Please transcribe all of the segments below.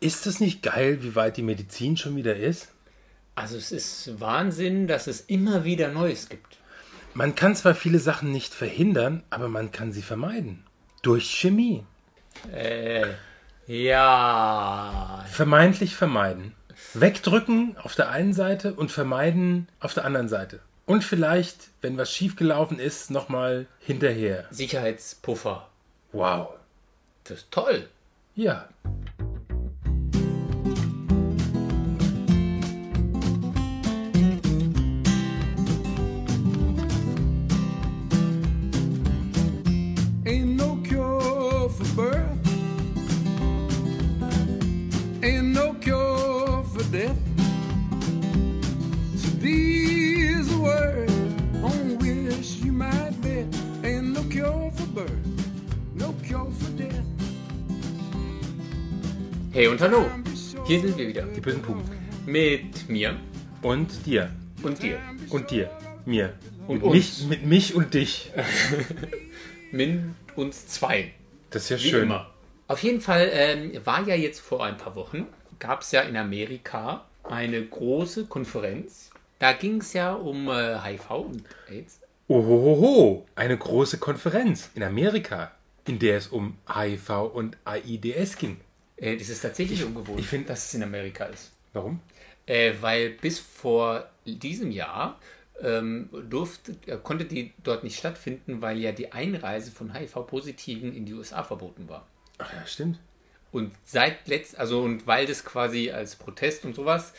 Ist es nicht geil, wie weit die Medizin schon wieder ist? Also es ist Wahnsinn, dass es immer wieder Neues gibt. Man kann zwar viele Sachen nicht verhindern, aber man kann sie vermeiden. Durch Chemie. Äh, ja. Vermeintlich vermeiden. Wegdrücken auf der einen Seite und vermeiden auf der anderen Seite. Und vielleicht, wenn was schiefgelaufen ist, nochmal hinterher. Sicherheitspuffer. Wow. Das ist toll. Ja. Hey und hallo. Hier sind wir wieder. Die bösen Puben. Mit mir Und dir. und dir. Und dir. Mir. Und mit, uns. mich, mit mich und dich. Mit uns zwei. Das ist ja Wie schön. immer. Auf jeden Fall ähm, war ja jetzt vor ein paar Wochen, gab es ja in Amerika eine große Konferenz. Da ging es ja um äh, HIV und AIDS. Ohohoho. Eine große Konferenz in Amerika, in der es um HIV und AIDS ging. Äh, das ist tatsächlich ungewohnt, ich find- dass es in Amerika ist. Warum? Äh, weil bis vor diesem Jahr ähm, durfte, äh, konnte die dort nicht stattfinden, weil ja die Einreise von HIV-Positiven in die USA verboten war. Ach ja, stimmt. Und seit letzt, also und weil das quasi als Protest und sowas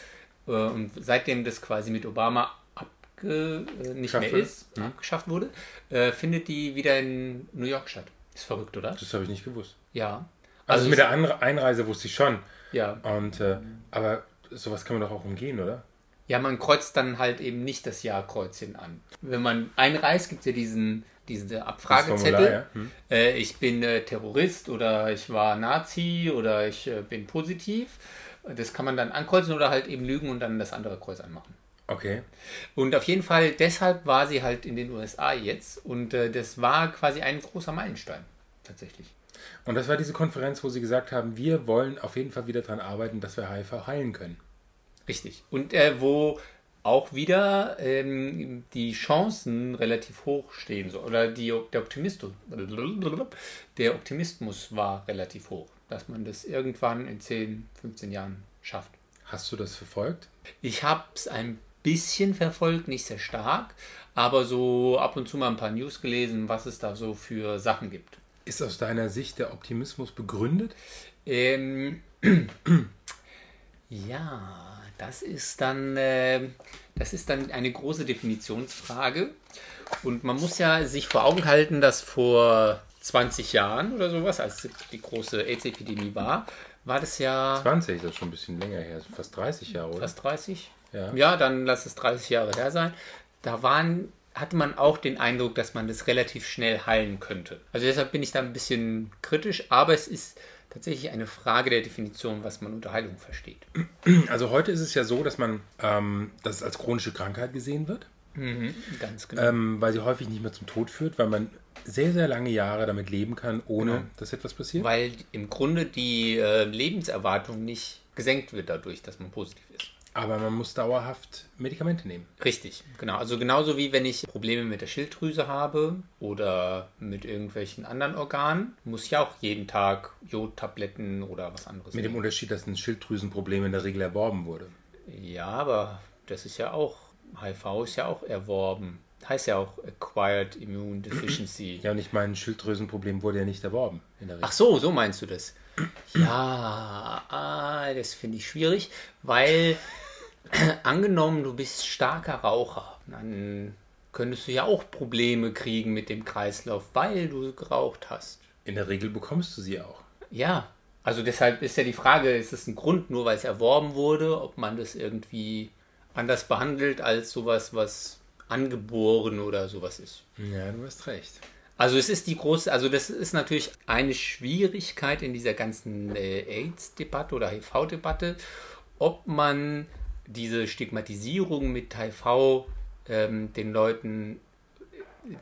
äh, und seitdem das quasi mit Obama abge, äh, nicht Geschafft mehr ist, abgeschafft wurde, äh, findet die wieder in New York statt. Ist verrückt, oder? Das habe ich nicht gewusst. Ja. Also, mit es- der Einreise wusste ich schon. ja. Und, äh, aber sowas kann man doch auch umgehen, oder? Ja, man kreuzt dann halt eben nicht das Ja-Kreuzchen an. Wenn man einreist, gibt es ja diesen, diesen Abfragezettel. Formular, ja. Hm. äh, ich bin äh, Terrorist oder ich war Nazi oder ich äh, bin positiv. Das kann man dann ankreuzen oder halt eben lügen und dann das andere Kreuz anmachen. Okay. Und auf jeden Fall, deshalb war sie halt in den USA jetzt und äh, das war quasi ein großer Meilenstein. Tatsächlich. Und das war diese Konferenz, wo sie gesagt haben, wir wollen auf jeden Fall wieder daran arbeiten, dass wir HIV heilen können. Richtig. Und äh, wo auch wieder ähm, die Chancen relativ hoch stehen. So. Oder die, der, Optimismus, der Optimismus war relativ hoch, dass man das irgendwann in 10, 15 Jahren schafft. Hast du das verfolgt? Ich habe es ein bisschen verfolgt, nicht sehr stark, aber so ab und zu mal ein paar News gelesen, was es da so für Sachen gibt. Ist aus deiner Sicht der Optimismus begründet? Ähm, ja, das ist dann, äh, das ist dann eine große Definitionsfrage. Und man muss ja sich vor Augen halten, dass vor 20 Jahren oder sowas, als die große AIDS-Epidemie war, war das ja 20, das ist schon ein bisschen länger her, fast 30 Jahre, oder? fast 30. Ja. ja, dann lass es 30 Jahre her sein. Da waren, hatte man auch den Eindruck, dass man das relativ schnell heilen könnte. Also deshalb bin ich da ein bisschen kritisch, aber es ist tatsächlich eine Frage der Definition, was man unter Heilung versteht. Also heute ist es ja so, dass man, ähm, dass es als chronische Krankheit gesehen wird, Ganz genau. ähm, weil sie häufig nicht mehr zum Tod führt, weil man sehr, sehr lange Jahre damit leben kann, ohne Genau. dass etwas passiert. Weil im Grunde die äh, Lebenserwartung nicht gesenkt wird dadurch, dass man positiv ist. Aber man muss dauerhaft Medikamente nehmen. Richtig, genau. Also genauso wie wenn ich Probleme mit der Schilddrüse habe oder mit irgendwelchen anderen Organen, muss ich auch jeden Tag Jodtabletten oder was anderes Mit dem nehmen. Unterschied, dass ein Schilddrüsenproblem in der Regel erworben wurde. Ja, aber das ist ja auch, HIV ist ja auch erworben. Heißt ja auch Acquired Immune Deficiency. Ja, und ich meine, ein Schilddrüsenproblem wurde ja nicht erworben in der Regel. Ach so, so meinst du das. Ja, ah, das finde ich schwierig, weil angenommen, du bist starker Raucher, dann könntest du ja auch Probleme kriegen mit dem Kreislauf, weil du geraucht hast. In der Regel bekommst du sie auch. Ja, also deshalb ist ja die Frage, ist es ein Grund, nur weil es erworben wurde, ob man das irgendwie anders behandelt als sowas, was angeboren oder sowas ist. Ja, du hast recht. Also es ist die große, also das ist natürlich eine Schwierigkeit in dieser ganzen äh, AIDS-Debatte oder HIV-Debatte, ob man diese Stigmatisierung mit HIV ähm, den Leuten,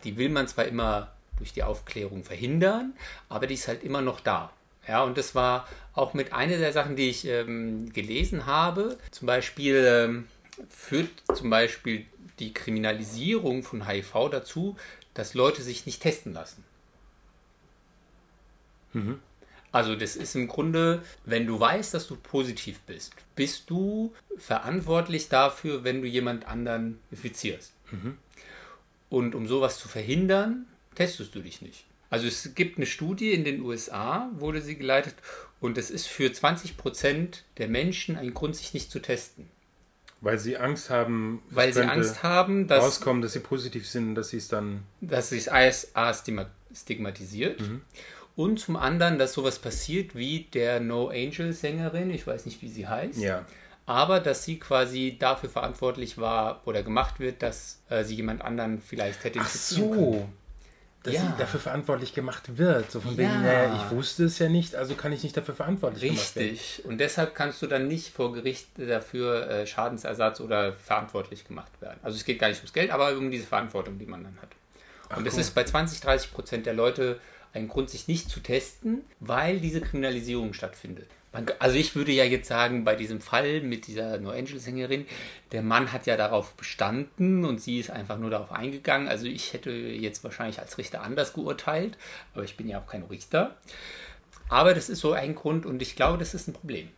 die will man zwar immer durch die Aufklärung verhindern, aber die ist halt immer noch da. Ja, und das war auch mit einer der Sachen, die ich ähm, gelesen habe. Zum Beispiel ähm, führt zum Beispiel die Kriminalisierung von HIV dazu, dass Leute sich nicht testen lassen. Also das ist im Grunde, wenn du weißt, dass du positiv bist, bist du verantwortlich dafür, wenn du jemand anderen infizierst. Und um sowas zu verhindern, testest du dich nicht. Also es gibt eine Studie in den USA, wurde sie geleitet, und es ist für 20% der Menschen ein Grund, sich nicht zu testen. Weil sie Angst haben, es Weil sie Angst haben, dass, rauskommen, dass sie positiv sind, dass sie es dann. dass A stigma- stigmatisiert. Mhm. Und zum anderen, dass sowas passiert wie der No Angel Sängerin, ich weiß nicht, wie sie heißt, Ja. aber dass sie quasi dafür verantwortlich war oder gemacht wird, dass äh, sie jemand anderen vielleicht hätte Ach können. so. Dass Ja. sie dafür verantwortlich gemacht wird. So von Ja. wegen, naja, ich wusste es ja nicht, also kann ich nicht dafür verantwortlich gemacht werden. Richtig. Und deshalb kannst du dann nicht vor Gericht dafür äh, Schadensersatz oder verantwortlich gemacht werden. Also es geht gar nicht ums Geld, aber um diese Verantwortung, die man dann hat. Und es cool. ist bei 20, 30 Prozent der Leute ein Grund, sich nicht zu testen, weil diese Kriminalisierung stattfindet. Also ich würde ja jetzt sagen, bei diesem Fall mit dieser No Angel-Sängerin, der Mann hat ja darauf bestanden und sie ist einfach nur darauf eingegangen. Also ich hätte jetzt wahrscheinlich als Richter anders geurteilt, aber ich bin ja auch kein Richter. Aber das ist so ein Grund und ich glaube, das ist ein Problem.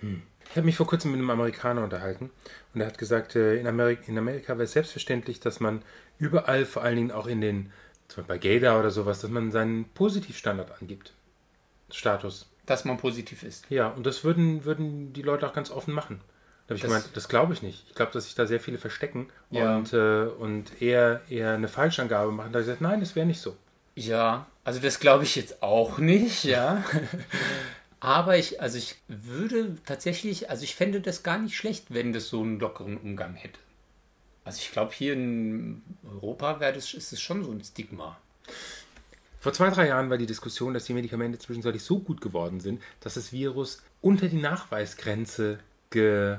Ich habe mich vor kurzem mit einem Amerikaner unterhalten und er hat gesagt, äh, in, Amerika, in Amerika wäre es selbstverständlich, dass man überall, vor allen Dingen auch in den, zum Beispiel bei Gator oder sowas, dass man seinen Positivstandard angibt. Status. Dass man positiv ist. Ja, und das würden, würden die Leute auch ganz offen machen. Da habe ich Das- gemeint, das glaube ich nicht. Ich glaube, dass sich da sehr viele verstecken Ja. und, äh, und eher, eher eine Falschangabe machen. Da habe ich gesagt, nein, das wäre nicht so. Ja, also das glaube ich jetzt auch nicht, ja. Aber ich, also ich würde tatsächlich, also ich fände das gar nicht schlecht, wenn das so einen lockeren Umgang hätte. Also ich glaube, hier in Europa das, ist es schon so ein Stigma. Vor zwei, drei Jahren war die Diskussion, dass die Medikamente zwischenzeitlich so gut geworden sind, dass das Virus unter die Nachweisgrenze ge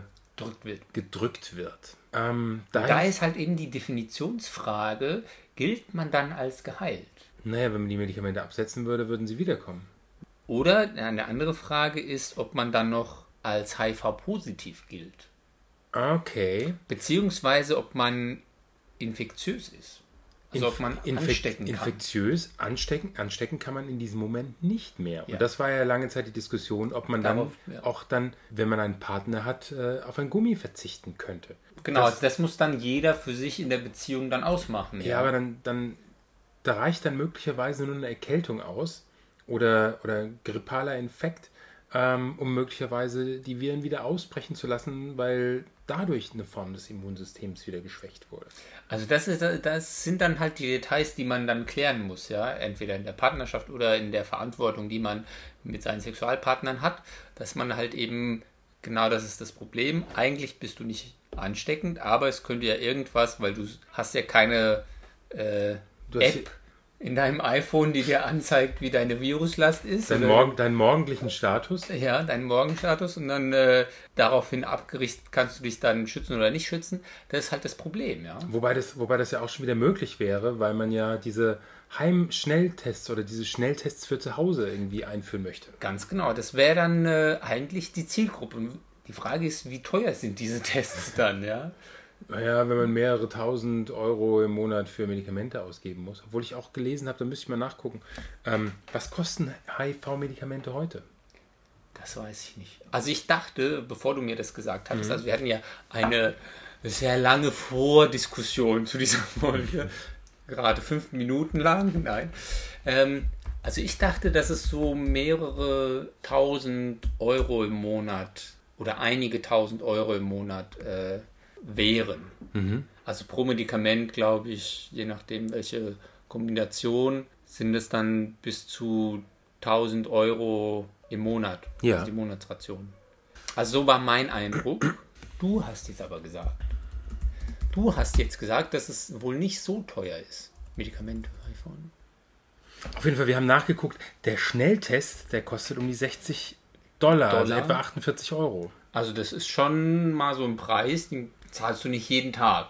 wird. gedrückt wird. Ähm, da Da ist, ist halt eben die Definitionsfrage, gilt man dann als geheilt? naja, wenn man die Medikamente absetzen würde, würden sie wiederkommen. Oder eine andere Frage ist, ob man dann noch als HIV-positiv gilt. Okay. Beziehungsweise ob man infektiös ist. Also ob man anstecken kann. Infektiös anstecken, anstecken kann man in diesem Moment nicht mehr. Ja. Und das war ja lange Zeit die Diskussion, ob man dann Darauf, ja. auch dann, wenn man einen Partner hat, äh, auf ein Gummi verzichten könnte. Genau, Das- also das muss dann jeder für sich in der Beziehung dann ausmachen. Ja, aber dann, dann da reicht dann möglicherweise nur eine Erkältung aus oder, oder grippaler Infekt, ähm, um möglicherweise die Viren wieder ausbrechen zu lassen, weil dadurch eine Form des Immunsystems wieder geschwächt wurde. Also das, ist, das sind dann halt die Details, die man dann klären muss, ja. Entweder in der Partnerschaft oder in der Verantwortung, die man mit seinen Sexualpartnern hat, dass man halt eben, genau das ist das Problem, eigentlich bist du nicht ansteckend, aber es könnte ja irgendwas, weil du hast ja keine äh, Du hast App in deinem iPhone, die dir anzeigt, wie deine Viruslast ist. Deinen, oder- Morgen, deinen morgendlichen Status. Ja, deinen Morgenstatus und dann äh, daraufhin abgerichtet kannst du dich dann schützen oder nicht schützen. Das ist halt das Problem, ja. Wobei das, wobei das ja auch schon wieder möglich wäre, weil man ja diese Heim-Schnelltests oder diese Schnelltests für zu Hause irgendwie einführen möchte. Ganz genau. Das wäre dann äh, eigentlich die Zielgruppe. Die Frage ist, wie teuer sind diese Tests dann, ja? Naja, wenn man mehrere tausend Euro im Monat für Medikamente ausgeben muss. Obwohl ich auch gelesen habe, da müsste ich mal nachgucken. Ähm, was kosten HIV-Medikamente heute? Das weiß ich nicht. Also ich dachte, bevor du mir das gesagt hast, also wir hatten ja eine sehr lange Vordiskussion zu dieser Folge, gerade fünf Minuten lang, nein. Ähm, also ich dachte, dass es so mehrere tausend Euro im Monat oder einige tausend Euro im Monat äh, wären. Also pro Medikament, glaube ich, je nachdem welche Kombination, sind es dann bis zu 1000 Euro im Monat. Ja. Also die Monatsration. Also so war mein Eindruck. Du hast jetzt aber gesagt. Du hast jetzt gesagt, dass es wohl nicht so teuer ist. Medikamente, iPhone. Auf jeden Fall, wir haben nachgeguckt. Der Schnelltest, der kostet um die 60 Dollar, also Dollar? etwa 48 Euro. Also das ist schon mal so ein Preis, den zahlst du nicht jeden Tag.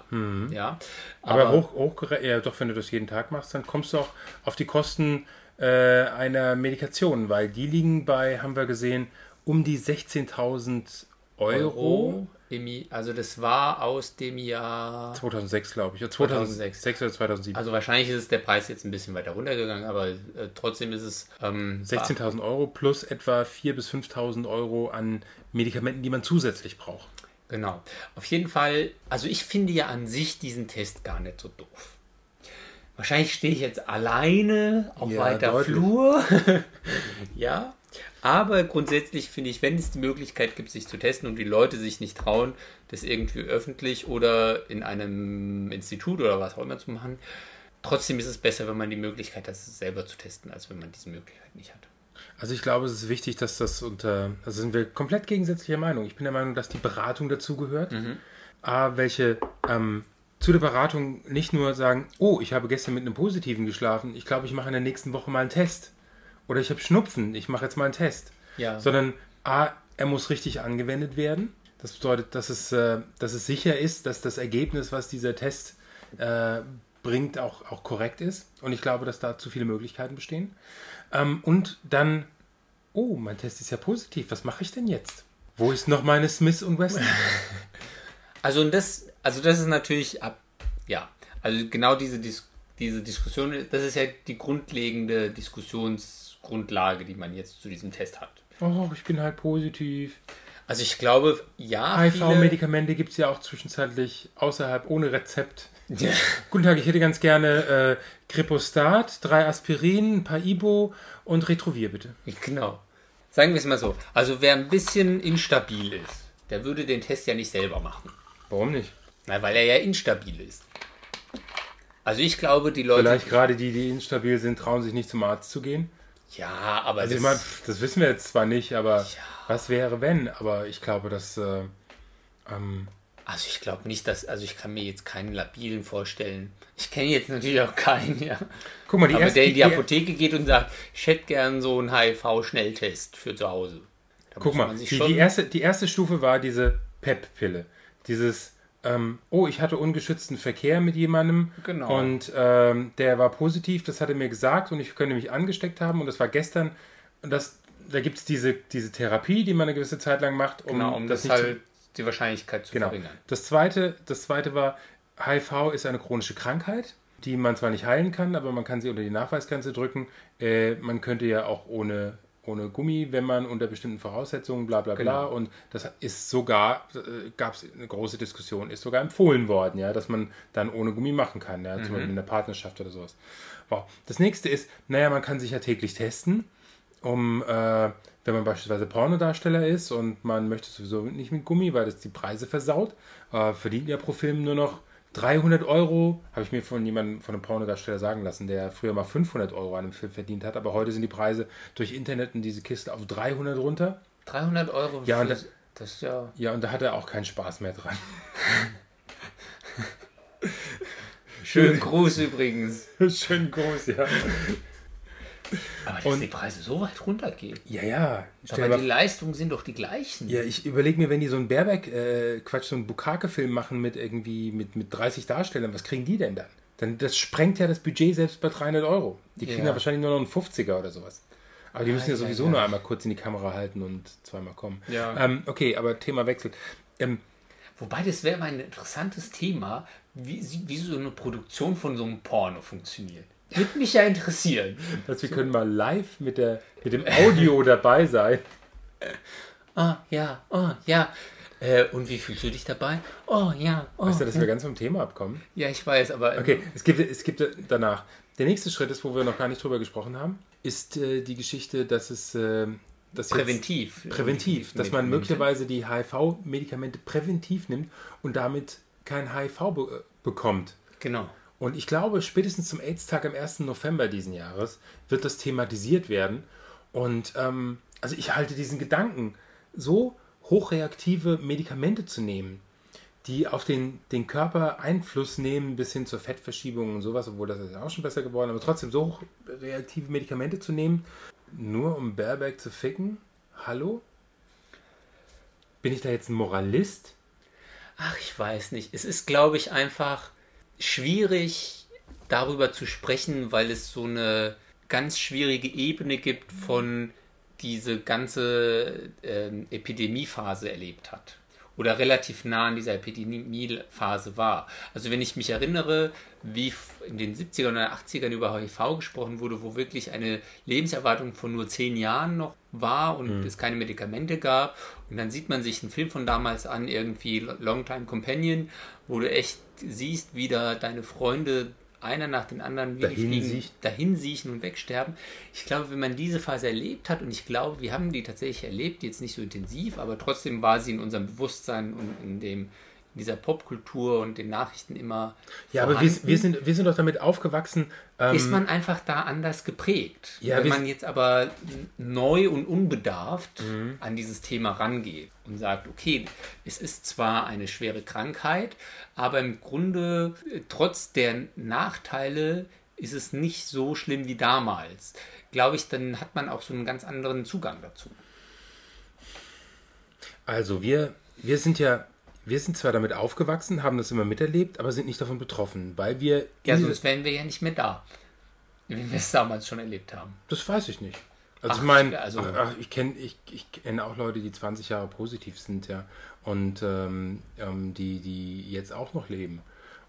Ja. Aber, hoch, hochgerechnet, ja, doch, wenn du das jeden Tag machst, dann kommst du auch auf die Kosten äh, einer Medikation, weil die liegen bei, haben wir gesehen, um die 16.000 Euro. I- also das war aus dem Jahr. 2006, glaube ich. Ja, 2006. 2006 oder 2007. Also wahrscheinlich ist der Preis jetzt ein bisschen weiter runtergegangen, aber äh, trotzdem ist es. Ähm, 16.000 Euro plus etwa 4.000 bis 5.000 Euro an Medikamenten, die man zusätzlich braucht. Genau. Auf jeden Fall, also ich finde ja an sich diesen Test gar nicht so doof. Wahrscheinlich stehe ich jetzt alleine auf Ja, weiter deutlich. Flur. ja. Aber grundsätzlich finde ich, wenn es die Möglichkeit gibt, sich zu testen und die Leute sich nicht trauen, das irgendwie öffentlich oder in einem Institut oder was auch immer zu machen, trotzdem ist es besser, wenn man die Möglichkeit hat, es selber zu testen, als wenn man diese Möglichkeit nicht hat. Also ich glaube, es ist wichtig, dass das unter, also sind wir komplett gegensätzlicher Meinung. Ich bin der Meinung, dass die Beratung dazugehört. A, welche ähm, zu der Beratung nicht nur sagen, oh, ich habe gestern mit einem Positiven geschlafen, ich glaube, ich mache in der nächsten Woche mal einen Test. Oder ich habe Schnupfen, ich mache jetzt mal einen Test. Ja. Sondern A, er muss richtig angewendet werden. Das bedeutet, dass es, äh, dass es sicher ist, dass das Ergebnis, was dieser Test äh, bringt, auch, auch korrekt ist. Und ich glaube, dass da zu viele Möglichkeiten bestehen. Ähm, und dann, oh, mein Test ist ja positiv, was mache ich denn jetzt? Wo ist noch meine Smith und Wesson? Also das, also das ist natürlich ab, ja, also genau diese, Dis diese Diskussion, das ist ja die grundlegende Diskussionsgrundlage, die man jetzt zu diesem Test hat. Oh, ich bin halt positiv. Also ich glaube, ja, HIV-Medikamente gibt es ja auch zwischenzeitlich außerhalb ohne Rezept. Ja. Guten Tag, ich hätte ganz gerne äh, Gripostat, drei Aspirin, ein paar Ibo und Retrovir, bitte. genau. Sagen wir es mal so. Also wer ein bisschen instabil ist, der würde den Test ja nicht selber machen. Warum nicht? Na, weil er ja instabil ist. Also ich glaube, die Leute. Vielleicht gerade die, die instabil sind, trauen sich nicht zum Arzt zu gehen. Ja, aber Also das, ich meine, das wissen wir jetzt zwar nicht, aber was wäre wenn? Aber ich glaube, dass äh, ähm, also ich glaube nicht, dass, also ich kann mir jetzt keinen labilen vorstellen. Ich kenne jetzt natürlich auch keinen, ja. guck mal, die aber erste, der in die Apotheke geht und sagt, ich hätte gern so einen HIV-Schnelltest für zu Hause. Da Guck mal, die, die, erste, die erste Stufe war diese PEP-Pille. Dieses, ähm, oh, ich hatte ungeschützten Verkehr mit jemandem Genau. und ähm, der war positiv, das hat er mir gesagt und ich könnte mich angesteckt haben und das war gestern. Und das, da gibt es diese, diese Therapie, die man eine gewisse Zeit lang macht, um, genau, um das, zu- halt die Wahrscheinlichkeit zu Genau. verringern. Das zweite, das zweite war, HIV ist eine chronische Krankheit, die man zwar nicht heilen kann, aber man kann sie unter die Nachweisgrenze drücken. Äh, man könnte ja auch ohne, ohne Gummi, wenn man unter bestimmten Voraussetzungen, bla bla bla. Genau. Und das ist sogar, äh, gab es eine große Diskussion, ist sogar empfohlen worden, ja, dass man dann ohne Gummi machen kann, ja, zum Beispiel in der Partnerschaft oder sowas. Wow. Das nächste ist, naja, man kann sich ja täglich testen um, äh, wenn man beispielsweise Pornodarsteller ist und man möchte sowieso nicht mit Gummi, weil das die Preise versaut, äh, verdient ja pro Film nur noch 300 Euro, habe ich mir von jemandem, von einem Pornodarsteller sagen lassen, der früher mal 500 Euro an einem Film verdient hat, aber heute sind die Preise durch Internet und diese Kiste auf 300 runter. 300 Euro Ja, und das- das ja... Ja, und da hat er auch keinen Spaß mehr dran. Schönen Gruß übrigens. Schön groß, ja. Aber dass Und- die Preise so weit runtergehen. Ja, ja. Aber die Leistungen sind doch die gleichen. ja, ich überlege mir, wenn die so einen Baerbeck, äh, Quatsch, so einen Bukake-Film machen mit irgendwie, mit, mit 30 Darstellern, was kriegen die denn dann? Dann, das sprengt ja das Budget selbst bei 300 Euro. Die kriegen Ja. ja wahrscheinlich nur noch einen 50er oder sowas. Aber die müssen ja ja, sowieso ja. nur einmal kurz in die Kamera halten und zweimal kommen. Ja. Ähm, okay, aber Thema wechselt. Ähm, Wobei, das wäre mal ein interessantes Thema, wie, wie so eine Produktion von so einem Porno funktioniert. Würde mich ja interessieren. dass wir können mal live mit, der, mit dem Audio dabei sein. Oh, ja, oh, ja. Äh, und wie fühlst du dich dabei? Oh, ja, oh. Weißt du, dass wir ganz vom Thema abkommen? Ja, ich weiß, aber. ähm, Okay, es gibt, es gibt danach. Der nächste Schritt ist, wo wir noch gar nicht drüber gesprochen haben, ist äh, die Geschichte, dass es äh, dass Präventiv. präventiv, dass man möglicherweise die HIV-Medikamente präventiv nimmt und damit kein HIV be äh, bekommt. Genau. Und ich glaube, spätestens zum AIDS-Tag am 1. November diesen Jahres wird das thematisiert werden. Und ähm, also ich halte diesen Gedanken, so hochreaktive Medikamente zu nehmen, die auf den, den Körper Einfluss nehmen bis hin zur Fettverschiebung und sowas, obwohl das ist auch schon besser geworden, aber trotzdem so hochreaktive Medikamente zu nehmen, nur um Baerbeck zu ficken? Hallo? Bin ich da jetzt ein Moralist? Ach, ich weiß nicht. Es ist, glaube ich, einfach schwierig, darüber zu sprechen, weil es so eine ganz schwierige Ebene gibt von diese ganze ähm, Epidemiephase erlebt hat oder relativ nah an dieser Epidemiephase war. Also wenn ich mich erinnere, wie in den 70ern oder 80ern über HIV gesprochen wurde, wo wirklich eine Lebenserwartung von nur zehn Jahren noch war und es keine Medikamente gab. Und dann sieht man sich einen Film von damals an, irgendwie Long Time Companion, wo du echt siehst, wie da deine Freunde einer nach den anderen wie die Dahin Fliegen siechen. dahin siechen und wegsterben. Ich glaube, wenn man diese Phase erlebt hat, und ich glaube, wir haben die tatsächlich erlebt, jetzt nicht so intensiv, aber trotzdem war sie in unserem Bewusstsein und in dem dieser Popkultur und den Nachrichten immer Ja, aber wir, wir, sind, wir sind doch damit aufgewachsen. Ähm, ist man einfach da anders geprägt. Ja, Wenn man jetzt aber neu und unbedarft Mhm. an dieses Thema rangeht und sagt, okay, es ist zwar eine schwere Krankheit, aber im Grunde, äh, trotz der Nachteile, ist es nicht so schlimm wie damals. Glaube ich, dann hat man auch so einen ganz anderen Zugang dazu. Also wir, wir sind ja, wir sind zwar damit aufgewachsen, haben das immer miterlebt, aber sind nicht davon betroffen, weil wir. Ja, sonst wären wir ja nicht mehr da, wie wir es damals schon erlebt haben. das weiß ich nicht. Also Ach, ich meine, also- ach, ich kenne ich, ich kenne auch Leute, die 20 Jahre positiv sind, ja. Und ähm, ähm, die, die jetzt auch noch leben.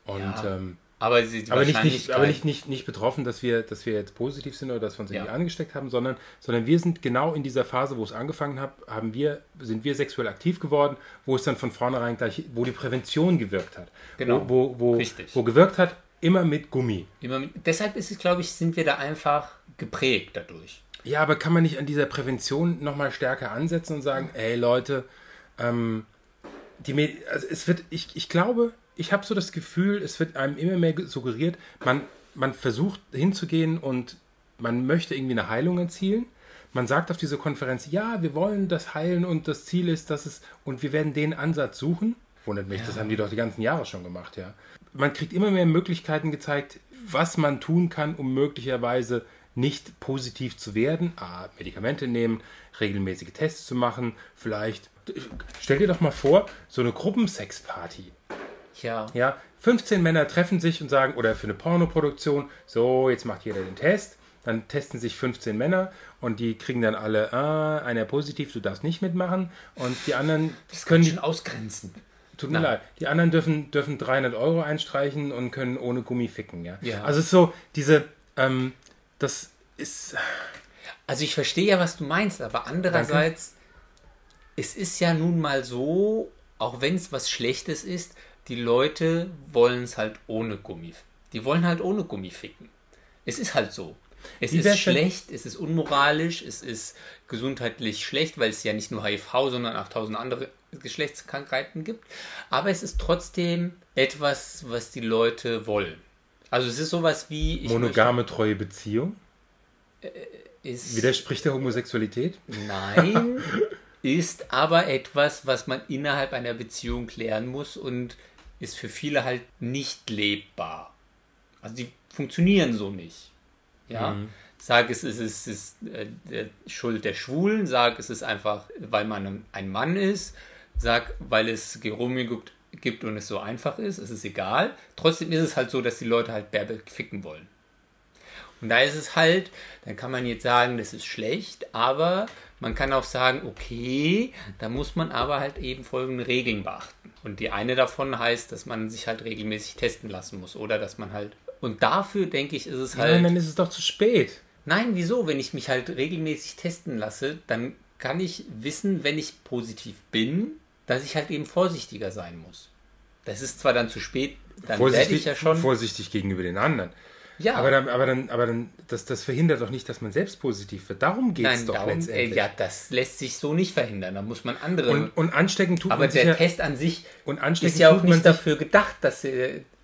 Und Ja, ähm, Aber, sie, aber nicht, nicht, aber nicht, nicht, nicht betroffen, dass wir, dass wir jetzt positiv sind oder dass wir uns irgendwie Ja. angesteckt haben, sondern, sondern wir sind genau in dieser Phase, wo es angefangen hat, haben wir, sind wir sexuell aktiv geworden, wo es dann von vornherein gleich, wo die Prävention gewirkt hat. Genau. Wo, wo, wo, Richtig. wo gewirkt hat, immer mit Gummi. Immer mit, deshalb ist es, glaube ich, sind wir da einfach geprägt dadurch. Ja, aber kann man nicht an dieser Prävention nochmal stärker ansetzen und sagen, ey Leute, ähm, die also es wird, ich, ich glaube, ich habe so das Gefühl, es wird einem immer mehr suggeriert, man, man versucht hinzugehen und man möchte irgendwie eine Heilung erzielen. Man sagt auf dieser Konferenz, ja, wir wollen das heilen und das Ziel ist, dass es, und wir werden den Ansatz suchen. Wundert mich, das haben die doch die ganzen Jahre schon gemacht, ja. Man kriegt immer mehr Möglichkeiten gezeigt, was man tun kann, um möglicherweise nicht positiv zu werden. A, Medikamente nehmen, regelmäßige Tests zu machen, vielleicht. Stell dir doch mal vor, so eine Gruppensexparty. Ja. Ja, 15 Männer treffen sich und sagen, oder für eine Pornoproduktion, so, jetzt macht jeder den Test. Dann testen sich 15 Männer und die kriegen dann alle, ah, einer positiv, du darfst nicht mitmachen. Und die anderen Das können schon ausgrenzen. tut mir Nein. leid, die anderen dürfen, dürfen 300 Euro einstreichen und können ohne Gummi ficken. Ja, Ja. also es ist so, diese, ähm, das ist, Also ich verstehe ja, was du meinst, aber andererseits, es ist ja nun mal so, auch wenn es was Schlechtes ist, die Leute wollen es halt ohne Gummi. Die wollen halt ohne Gummi ficken. Es ist halt so. Es Wie ist schlecht, es ist unmoralisch, es ist gesundheitlich schlecht, weil es ja nicht nur HIV, sondern auch tausend andere Geschlechtskrankheiten gibt. Aber es ist trotzdem etwas, was die Leute wollen. Also es ist sowas wie monogame, treue Beziehung. möchte- ist, Widerspricht der Homosexualität? Nein, ist aber etwas, was man innerhalb einer Beziehung klären muss und ist für viele halt nicht lebbar. Also die funktionieren so nicht. Ja. Sag es, es ist, es ist äh, der Schuld der Schwulen, sag es ist einfach, weil man ein Mann ist, sag, weil es Geromeo gibt, gibt und es so einfach ist, es ist egal. Trotzdem ist es halt so, dass die Leute halt Bärbe ficken wollen. Und da ist es halt, dann kann man jetzt sagen, das ist schlecht, aber man kann auch sagen, okay, da muss man aber halt eben folgende Regeln beachten. Und die eine davon heißt, dass man sich halt regelmäßig testen lassen muss oder dass man halt. Und dafür denke ich, ist es halt. Nein, dann ist es doch zu spät. Nein, wieso? Wenn ich mich halt regelmäßig testen lasse, dann kann ich wissen, wenn ich positiv bin, dass ich halt eben vorsichtiger sein muss. Das ist zwar dann zu spät, dann werde ich ja schon. vorsichtig gegenüber den anderen. Ja, Aber dann, aber dann, aber dann, das, das verhindert doch nicht, dass man selbst positiv wird. Darum geht es doch darum, äh, letztendlich. ja, das lässt sich so nicht verhindern. Da muss man andere. und, und anstecken tut aber man sich der ja, Test an sich ist ja auch nicht sich, dafür gedacht, dass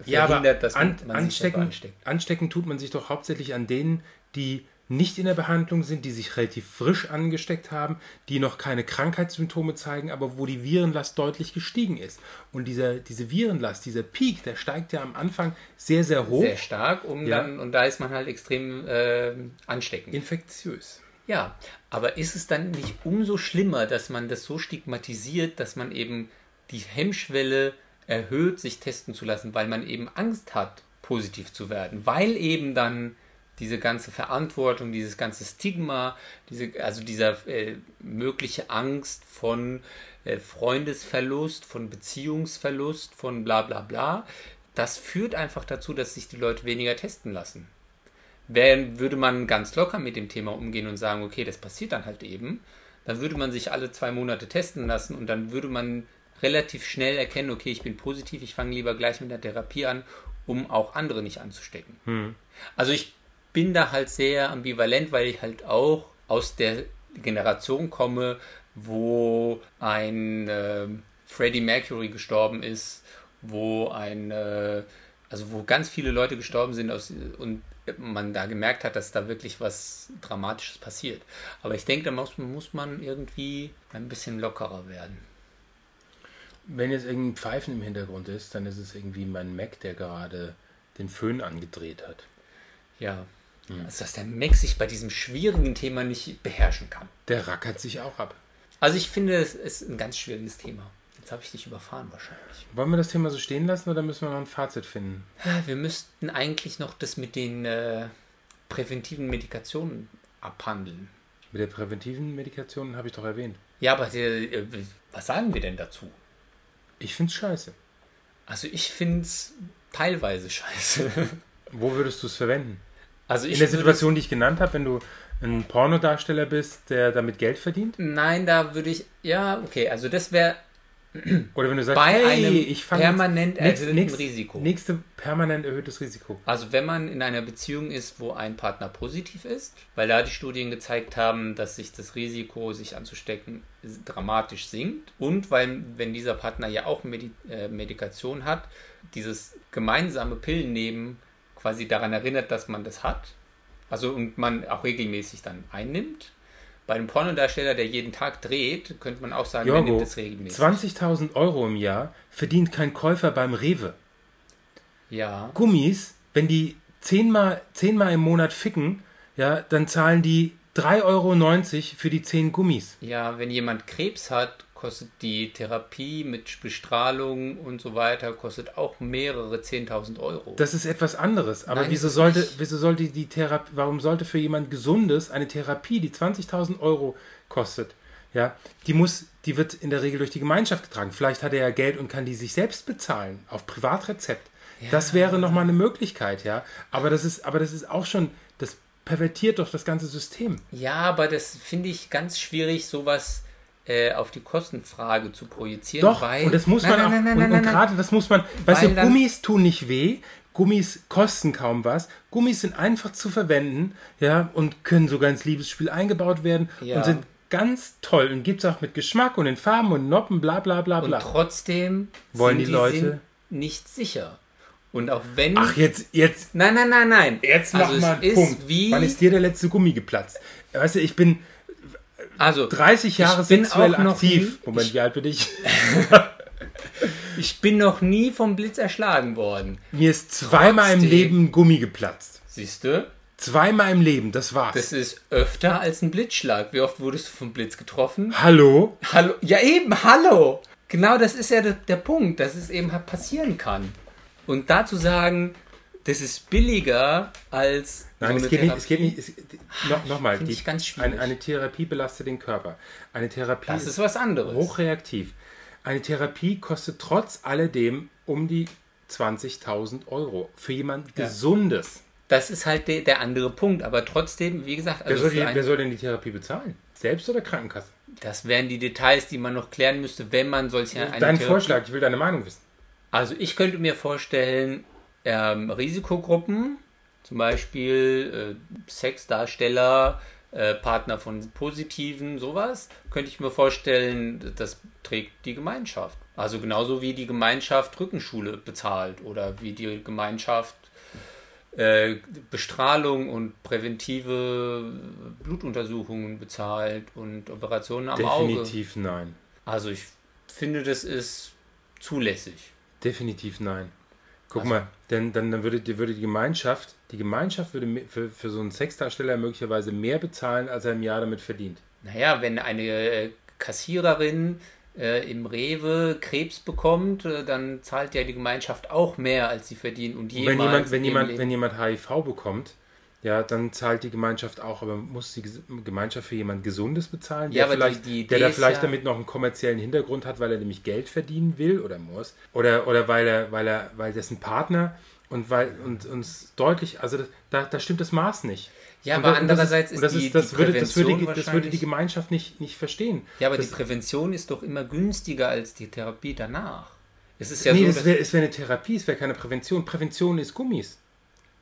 ja, aber verhindert, dass man, an, man sich anstecken, selber ansteckt. anstecken tut man sich doch hauptsächlich an denen, die nicht in der Behandlung sind, die sich relativ frisch angesteckt haben, die noch keine Krankheitssymptome zeigen, aber wo die Virenlast deutlich gestiegen ist. Und dieser, diese Virenlast, dieser Peak, der steigt ja am Anfang sehr, sehr hoch. Sehr stark, um Ja. dann, und da ist man halt extrem äh, ansteckend. infektiös. Ja, aber ist es dann nicht umso schlimmer, dass man das so stigmatisiert, dass man eben die Hemmschwelle erhöht, sich testen zu lassen, weil man eben Angst hat, positiv zu werden, weil eben dann diese ganze Verantwortung, dieses ganze Stigma, diese, also dieser äh, mögliche Angst von äh, Freundesverlust, von Beziehungsverlust, von bla bla bla, das führt einfach dazu, dass sich die Leute weniger testen lassen. Wenn, würde man ganz locker mit dem Thema umgehen und sagen, okay, das passiert dann halt eben, dann würde man sich alle zwei Monate testen lassen und dann würde man relativ schnell erkennen, okay, ich bin positiv, ich fange lieber gleich mit der Therapie an, um auch andere nicht anzustecken. Hm. Also ich bin da halt sehr ambivalent, weil ich halt auch aus der Generation komme, wo ein äh, Freddie Mercury gestorben ist, wo ein, äh, also wo ganz viele Leute gestorben sind aus, und man da gemerkt hat, dass da wirklich was Dramatisches passiert. Aber ich denke, da muss, muss man irgendwie ein bisschen lockerer werden. Wenn jetzt irgendein Pfeifen im Hintergrund ist, dann ist es irgendwie mein Mac, der gerade den Föhn angedreht hat. Ja. Also, dass der Mac sich bei diesem schwierigen Thema nicht beherrschen kann. Der rackert sich auch ab. Also ich finde, es ist ein ganz schwieriges Thema. Jetzt habe ich dich überfahren wahrscheinlich. Wollen wir das Thema so stehen lassen oder müssen wir noch ein Fazit finden? Wir müssten eigentlich noch das mit den äh, präventiven Medikationen abhandeln. Mit der präventiven Medikation habe ich doch erwähnt. Ja, aber äh, was sagen wir denn dazu? Ich finde es scheiße. Also ich finde es teilweise scheiße. Wo würdest du es verwenden? Also In der Situation, die ich genannt habe, wenn du ein Pornodarsteller bist, der damit Geld verdient? Nein, da würde ich. Ja, okay, also das wäre Oder wenn du sagst, bei einem ich permanent nächst- Risiko. Nächste permanent erhöhtes Risiko. Also wenn man in einer Beziehung ist, wo ein Partner positiv ist, weil da die Studien gezeigt haben, dass sich das Risiko, sich anzustecken, dramatisch sinkt und weil, wenn dieser Partner ja auch Medi äh, Medikation hat, dieses gemeinsame Pillennehmen quasi daran erinnert, dass man das hat. Also und man auch regelmäßig dann einnimmt. Bei einem Pornodarsteller, der jeden Tag dreht, könnte man auch sagen, er nimmt Jorgo, es regelmäßig. 20.000 Euro im Jahr verdient kein Käufer beim Rewe. Ja. Gummis, wenn die zehnmal, zehnmal im Monat ficken, ja, dann zahlen die 3,90 Euro für die 10 Gummis. Ja, wenn jemand Krebs hat, kostet die Therapie mit Bestrahlung und so weiter, kostet auch mehrere 10.000 Euro. Das ist etwas anderes. Aber Nein, wieso sollte, nicht. wieso sollte die Therapie, warum sollte für jemand Gesundes eine Therapie, die 20.000 Euro kostet, ja, die muss, die wird in der Regel durch die Gemeinschaft getragen. Vielleicht hat er ja Geld und kann die sich selbst bezahlen auf Privatrezept. Das wäre nochmal eine Möglichkeit, ja. Aber das ist, aber das ist auch schon, das pervertiert doch das ganze System. ja, aber das finde ich ganz schwierig, sowas äh, auf die Kostenfrage zu projizieren. Doch, weil, und das muss Nein, man nein, auch, nein, nein, und, und gerade das muss man, weißt du, Gummis tun nicht weh, Gummis kosten kaum was, Gummis sind einfach zu verwenden, ja, und können sogar ins Liebesspiel eingebaut werden Ja. und sind ganz toll und gibt es auch mit Geschmack und in Farben und Noppen, bla bla bla Und bla. trotzdem Wollen sind die Leute- nicht sicher. Und auch wenn. Ach, jetzt, jetzt, Nein, nein, nein, nein. jetzt also mach mal einen ist Punkt. wie. Wann ist dir der letzte Gummi geplatzt? Weißt du, ich bin also 30 Jahre Ich bin sexuell auch noch aktiv. nie- Moment, wie alt bin ich? ich bin noch nie vom Blitz erschlagen worden. Mir ist zweimal im Trotzdem- Leben ein Gummi geplatzt. Siehst du? Zweimal im Leben, das war's. Das ist öfter als ein Blitzschlag. Wie oft wurdest du vom Blitz getroffen? Hallo? Hallo? Ja, eben, hallo! Genau das ist ja der, der Punkt, dass es eben passieren kann. Und dazu sagen, das ist billiger als. Nein, so es, eine geht nicht, es geht Therapie. nicht. Es, no, Nochmal, Finde die- ich ganz schwierig. eine, eine Therapie belastet den Körper. Eine Therapie Das ist was anderes. hochreaktiv. Eine Therapie kostet trotz alledem um die 20.000 Euro. Für jemand Gesundes. Das ist halt der, der andere Punkt. Aber trotzdem, wie gesagt, Wer, also soll für die, wer soll denn die Therapie bezahlen? Selbst oder Krankenkasse? das wären die Details, die man noch klären müsste, wenn man solche eine Dein Therapie- Vorschlag, ich will deine Meinung wissen. Also ich könnte mir vorstellen, ähm, Risikogruppen, zum Beispiel äh, Sexdarsteller, äh, Partner von Positiven, sowas, könnte ich mir vorstellen, das trägt die Gemeinschaft. Also genauso wie die Gemeinschaft Rückenschule bezahlt oder wie die Gemeinschaft äh, Bestrahlung und präventive Blutuntersuchungen bezahlt und Operationen am Auge. Definitiv nein. Also ich finde, das ist zulässig. Definitiv nein. Guck Also- mal, denn dann, dann würde, die- würde die Gemeinschaft, die Gemeinschaft würde für, für so einen Sexdarsteller möglicherweise mehr bezahlen, als er im Jahr damit verdient. Naja, wenn eine äh, Kassiererin äh, im Rewe Krebs bekommt, äh, dann zahlt ja die Gemeinschaft auch mehr, als sie verdient. Und Und wenn jemand, wenn jemand, Leben- wenn jemand HIV bekommt, ja, dann zahlt die Gemeinschaft auch, aber muss die Gemeinschaft für jemand Gesundes bezahlen, Ja, der, die- vielleicht, die Idee der da vielleicht ja- damit noch einen kommerziellen Hintergrund hat, weil er nämlich Geld verdienen will oder muss, oder, oder weil er, weil er, weil dessen Partner und weil uns uns deutlich, also das, da, da stimmt das Maß nicht. Ja, Und aber das- und andererseits und ist das die- das die würde, das würde, Prävention das würde die Gemeinschaft nicht, nicht verstehen. Ja, aber das, die Prävention ist doch immer günstiger als die Therapie danach. Es ist ja nee, so, es wäre wär eine Therapie, es wäre keine Prävention. Prävention ist Gummis.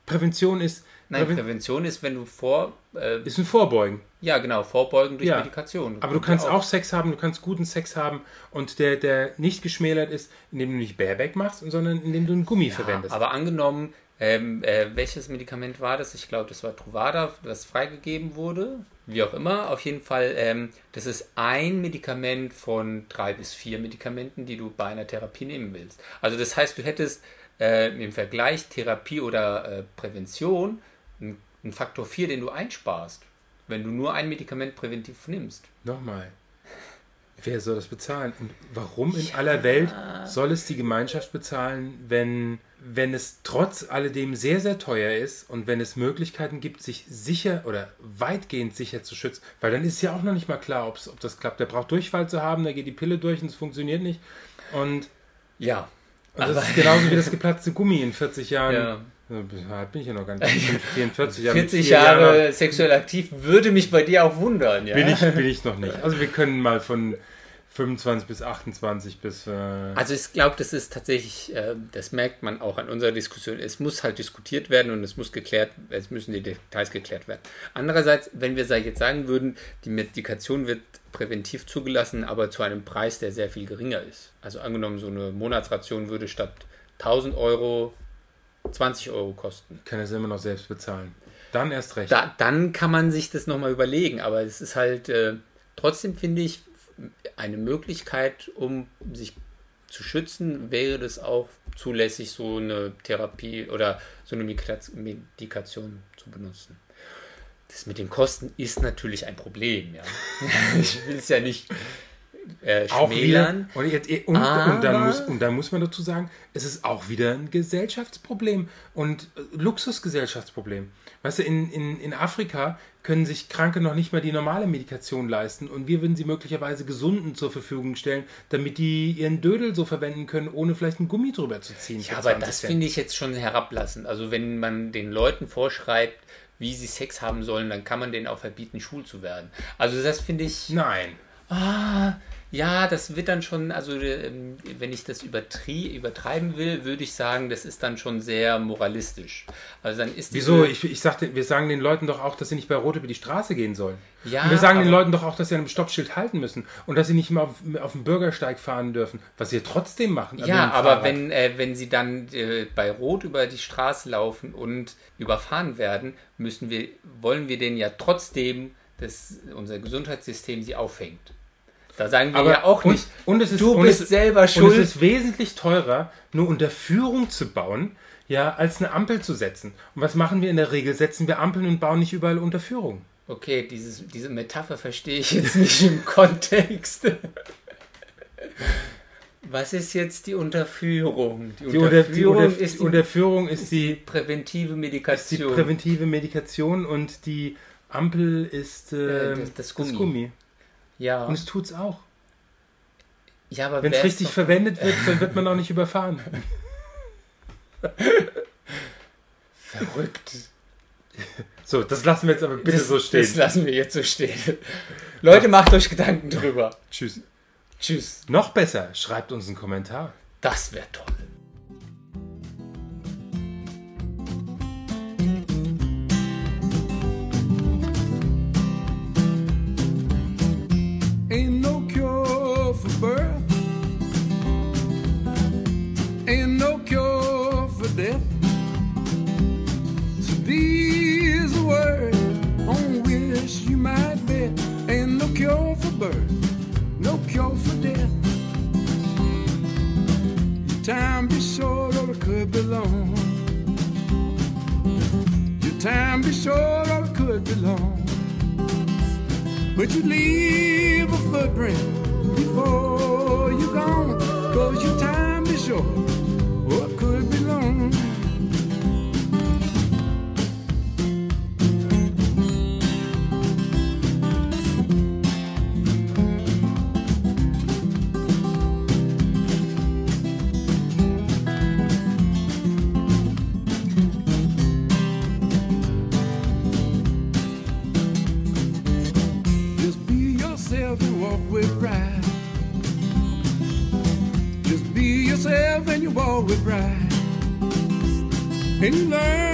Prävention ist, nein, Präven- Prävention ist, wenn du vor, äh, ist ein Vorbeugen. ja genau, vorbeugen durch Ja. Medikation. Aber du kannst auch Sex haben, du kannst guten Sex haben und der, der nicht geschmälert ist, indem du nicht Bareback machst, sondern indem du einen Gummi Ja, verwendest. aber angenommen, ähm, äh, welches Medikament war das? Ich glaube, das war Truvada, das freigegeben wurde. Wie auch immer. Auf jeden Fall, ähm, das ist ein Medikament von drei bis vier Medikamenten, die du bei einer Therapie nehmen willst. Also das heißt, du hättest äh, im Vergleich Therapie oder äh, Prävention einen Faktor 4, den du einsparst, wenn du nur ein Medikament präventiv nimmst. Nochmal. Wer soll das bezahlen? Und warum in aller Welt soll es die Gemeinschaft bezahlen, wenn, wenn es trotz alledem sehr, sehr teuer ist und wenn es Möglichkeiten gibt, sich sicher oder weitgehend sicher zu schützen? Weil dann ist ja auch noch nicht mal klar, ob's, ob das klappt. Der braucht Durchfall zu haben, da geht die Pille durch und es funktioniert nicht. Und, Ja. und das ist genauso wie das geplatzte Gummi in 40 Jahren. Ja. Alt bin ich ja noch gar nicht. 44 Jahre. 40 vier Jahren Jahre sexuell aktiv würde mich bei dir auch wundern, ja. Bin ich, bin ich noch nicht. Also wir können mal von 25 bis 28 bis... Äh, Also ich glaube, das ist tatsächlich, äh, das merkt man auch an unserer Diskussion. Es muss halt diskutiert werden und es muss geklärt, es müssen die Details geklärt werden. Andererseits, wenn wir jetzt sagen würden, die Medikation wird präventiv zugelassen, aber zu einem Preis, der sehr viel geringer ist. Also angenommen, so eine Monatsration würde statt 1000 Euro 20 Euro kosten. kann es immer noch selbst bezahlen. Dann erst recht. Da, dann kann man sich das nochmal überlegen, aber es ist halt, äh, trotzdem finde ich, eine Möglichkeit, um sich zu schützen, wäre das auch zulässig, so eine Therapie oder so eine Medika- Medikation zu benutzen. Das mit den Kosten ist natürlich ein Problem, ja. ich will es ja nicht äh, wieder, schmälern. und, jetzt, und, und, dann muss, und dann muss man dazu sagen, es ist auch wieder ein Gesellschaftsproblem und äh, Luxusgesellschaftsproblem. Weißt du, in, in, in Afrika können sich Kranke noch nicht mal die normale Medikation leisten und wir würden sie möglicherweise Gesunden zur Verfügung stellen, damit die ihren Dödel so verwenden können, ohne vielleicht einen Gummi drüber zu ziehen. Ja, aber 20 das finde ich jetzt schon herablassend. Also wenn man den Leuten vorschreibt, wie sie Sex haben sollen, dann kann man denen auch verbieten, schwul zu werden. Also das finde ich. Nein. Ah, ja, das wird dann schon, also ähm, wenn ich das übertreiben will, würde ich sagen, das ist dann schon sehr moralistisch. Also dann ist Wieso? Ich, ich sagte, wir sagen den Leuten doch auch, dass sie nicht bei Rot über die Straße gehen sollen. Ja, und wir sagen den Leuten doch auch, dass sie an einem Stoppschild halten müssen und dass sie nicht immer auf, auf dem Bürgersteig fahren dürfen, was sie trotzdem machen. also Ja, dem aber wenn, äh, wenn sie dann äh, bei Rot über die Straße laufen und überfahren werden, müssen wir, wollen wir denen ja trotzdem, dass unser Gesundheitssystem sie auffängt. Da sagen wir aber ja auch und, nicht, und es ist, du und bist es, selber Und schuld. es ist wesentlich teurer, nur unter Führung zu bauen, ja, als eine Ampel zu setzen. Und was machen wir in der Regel? Setzen wir Ampeln und bauen nicht überall Unterführung. Okay, dieses, diese Metapher verstehe ich jetzt nicht im Kontext. Was ist jetzt die Unterführung? Die Die, Unter, Unterführung Unter, ist die Unterführung ist die, präventive ist die Medikation. präventive Medikation und die Ampel ist äh, Ja, das- das Gummi. Gummi. ja, Und es tut's auch. ja, aber Wenn es richtig verwendet wird, dann wird man auch nicht überfahren. verrückt. So, das lassen wir jetzt aber bitte das, so stehen. Das lassen wir jetzt so stehen. Leute, macht euch Gedanken drüber. Tschüss. Tschüss. Noch besser, schreibt uns einen Kommentar. Das wäre toll. bride in.